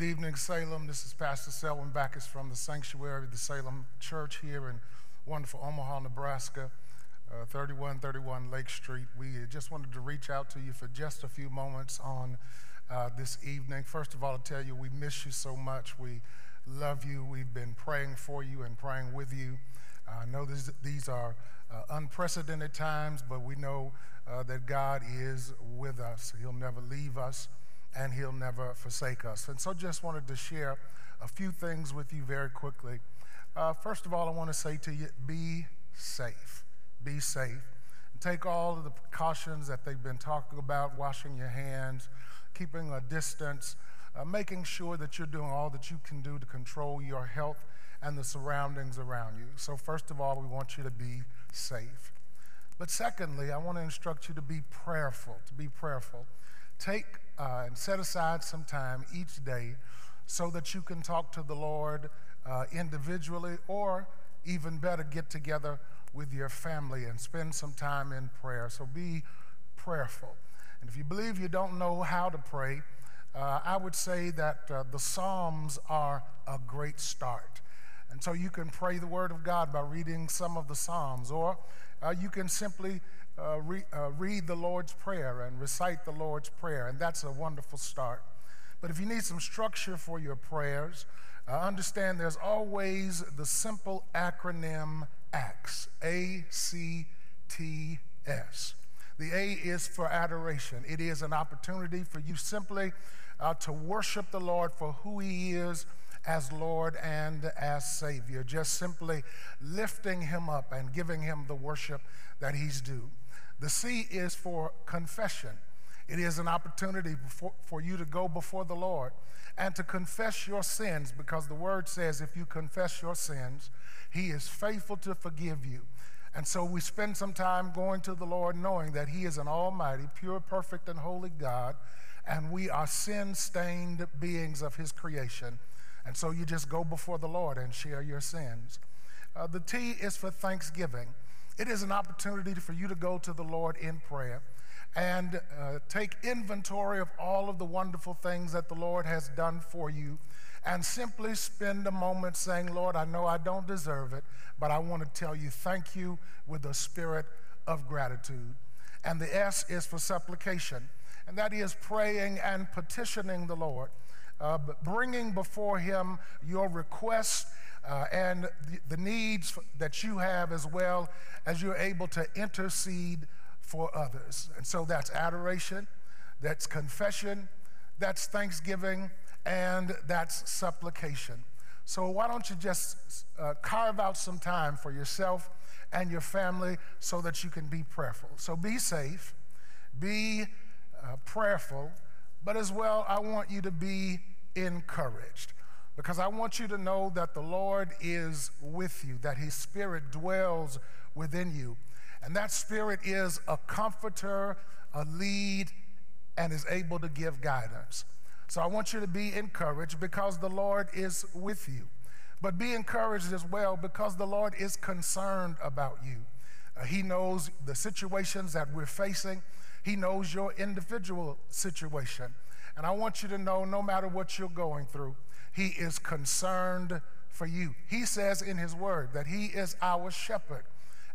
Good evening, Salem. This is Pastor Selwyn Bacchus from the sanctuary of the Salem Church here in wonderful Omaha, Nebraska, uh, 3131 Lake Street. We just wanted to reach out to you for just a few moments on uh, this evening. First of all, to tell you we miss you so much. We love you. We've been praying for you and praying with you. I know this, these are uh, unprecedented times, but we know uh, that God is with us. He'll never leave us and he'll never forsake us. And so just wanted to share a few things with you very quickly. Uh, first of all, I want to say to you be safe. Be safe. Take all of the precautions that they've been talking about washing your hands, keeping a distance, uh, making sure that you're doing all that you can do to control your health and the surroundings around you. So, first of all, we want you to be safe. But secondly, I want to instruct you to be prayerful, to be prayerful. Take uh, and set aside some time each day so that you can talk to the Lord uh, individually or even better, get together with your family and spend some time in prayer. So be prayerful. And if you believe you don't know how to pray, uh, I would say that uh, the Psalms are a great start. And so you can pray the Word of God by reading some of the Psalms, or uh, you can simply uh, re, uh, read the Lord's Prayer and recite the Lord's Prayer, and that's a wonderful start. But if you need some structure for your prayers, uh, understand there's always the simple acronym ACTS, A C T S. The A is for adoration. It is an opportunity for you simply uh, to worship the Lord for who He is as Lord and as Savior, just simply lifting Him up and giving Him the worship that He's due. The C is for confession. It is an opportunity for, for you to go before the Lord and to confess your sins because the word says if you confess your sins, He is faithful to forgive you. And so we spend some time going to the Lord knowing that He is an almighty, pure, perfect, and holy God, and we are sin stained beings of His creation. And so you just go before the Lord and share your sins. Uh, the T is for thanksgiving. It is an opportunity for you to go to the Lord in prayer and uh, take inventory of all of the wonderful things that the Lord has done for you and simply spend a moment saying, Lord, I know I don't deserve it, but I want to tell you thank you with a spirit of gratitude. And the S is for supplication, and that is praying and petitioning the Lord, uh, bringing before Him your requests uh, and the, the needs that you have as well as you're able to intercede for others. And so that's adoration, that's confession, that's thanksgiving, and that's supplication. So why don't you just uh, carve out some time for yourself and your family so that you can be prayerful? So be safe, be uh, prayerful, but as well, I want you to be encouraged because I want you to know that the Lord is with you, that His Spirit dwells within you. And that Spirit is a comforter, a lead, and is able to give guidance. So I want you to be encouraged because the Lord is with you. But be encouraged as well because the Lord is concerned about you. Uh, he knows the situations that we're facing, He knows your individual situation. And I want you to know no matter what you're going through, He is concerned for you. He says in His word that He is our shepherd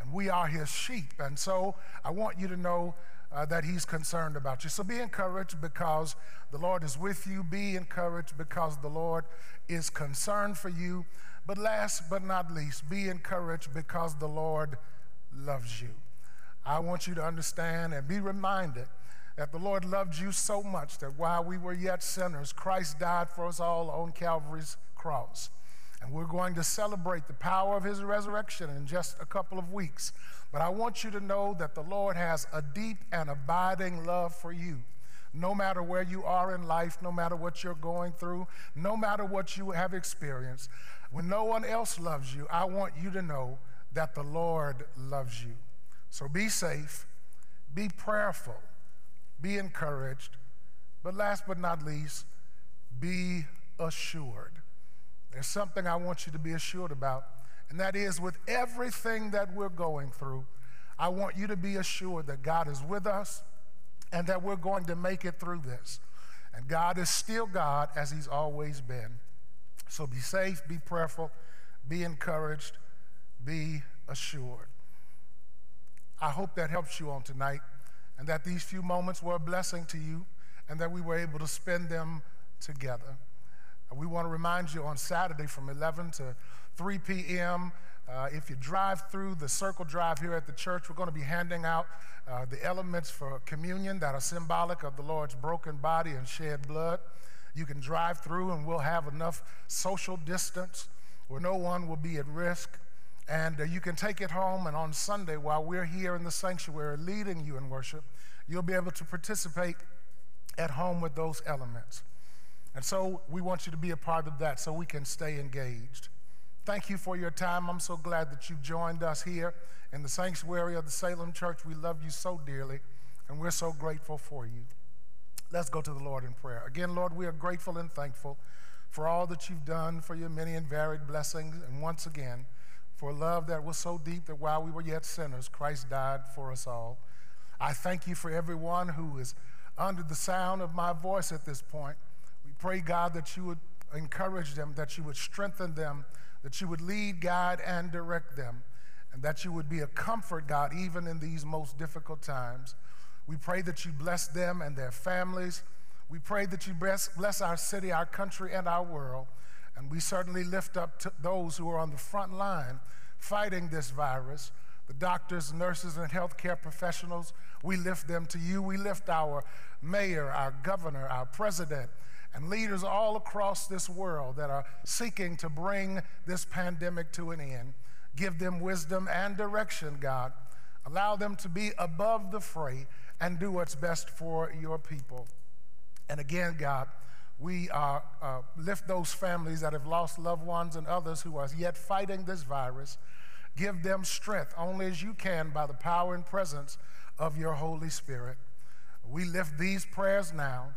and we are His sheep. And so I want you to know uh, that He's concerned about you. So be encouraged because the Lord is with you. Be encouraged because the Lord is concerned for you. But last but not least, be encouraged because the Lord loves you. I want you to understand and be reminded that the Lord loved you so much that while we were yet sinners, Christ died for us all on Calvary's cross. And we're going to celebrate the power of his resurrection in just a couple of weeks. But I want you to know that the Lord has a deep and abiding love for you. No matter where you are in life, no matter what you're going through, no matter what you have experienced, when no one else loves you, I want you to know that the Lord loves you. So be safe, be prayerful, be encouraged, but last but not least, be assured. There's something I want you to be assured about, and that is with everything that we're going through, I want you to be assured that God is with us and that we're going to make it through this. And God is still God as He's always been. So be safe, be prayerful, be encouraged, be assured. I hope that helps you on tonight and that these few moments were a blessing to you and that we were able to spend them together. We want to remind you on Saturday from 11 to 3 p.m. Uh, if you drive through the circle drive here at the church, we're going to be handing out uh, the elements for communion that are symbolic of the Lord's broken body and shed blood. You can drive through, and we'll have enough social distance where no one will be at risk. And uh, you can take it home, and on Sunday, while we're here in the sanctuary leading you in worship, you'll be able to participate at home with those elements. And so we want you to be a part of that so we can stay engaged. Thank you for your time. I'm so glad that you joined us here in the sanctuary of the Salem Church. We love you so dearly, and we're so grateful for you. Let's go to the Lord in prayer. Again, Lord, we are grateful and thankful for all that you've done, for your many and varied blessings, and once again, for love that was so deep that while we were yet sinners, Christ died for us all. I thank you for everyone who is under the sound of my voice at this point We pray, God, that you would encourage them, that you would strengthen them, that you would lead, guide, and direct them, and that you would be a comfort, God, even in these most difficult times. We pray that you bless them and their families. We pray that you bless, bless our city, our country, and our world. And we certainly lift up those who are on the front line fighting this virus the doctors, nurses, and healthcare professionals. We lift them to you. We lift our mayor, our governor, our president, and leaders all across this world that are seeking to bring this pandemic to an end. Give them wisdom and direction, God. Allow them to be above the fray and do what's best for your people. And again, God, we uh, uh, lift those families that have lost loved ones and others who are yet fighting this virus. Give them strength only as you can by the power and presence of your Holy Spirit. We lift these prayers now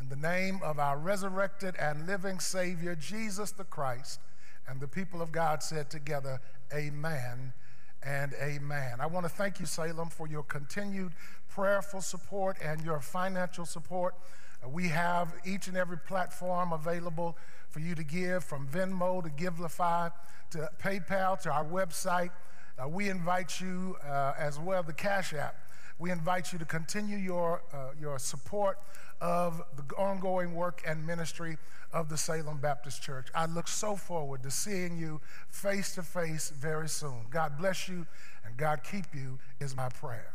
in the name of our resurrected and living Savior, Jesus the Christ, and the people of God said together, Amen and amen. I want to thank you, Salem, for your continued prayerful support and your financial support. We have each and every platform available for you to give, from Venmo to Givelify to PayPal to our website. Uh, we invite you uh, as well, the Cash App. We invite you to continue your, uh, your support of the ongoing work and ministry of the Salem Baptist Church. I look so forward to seeing you face to face very soon. God bless you and God keep you, is my prayer.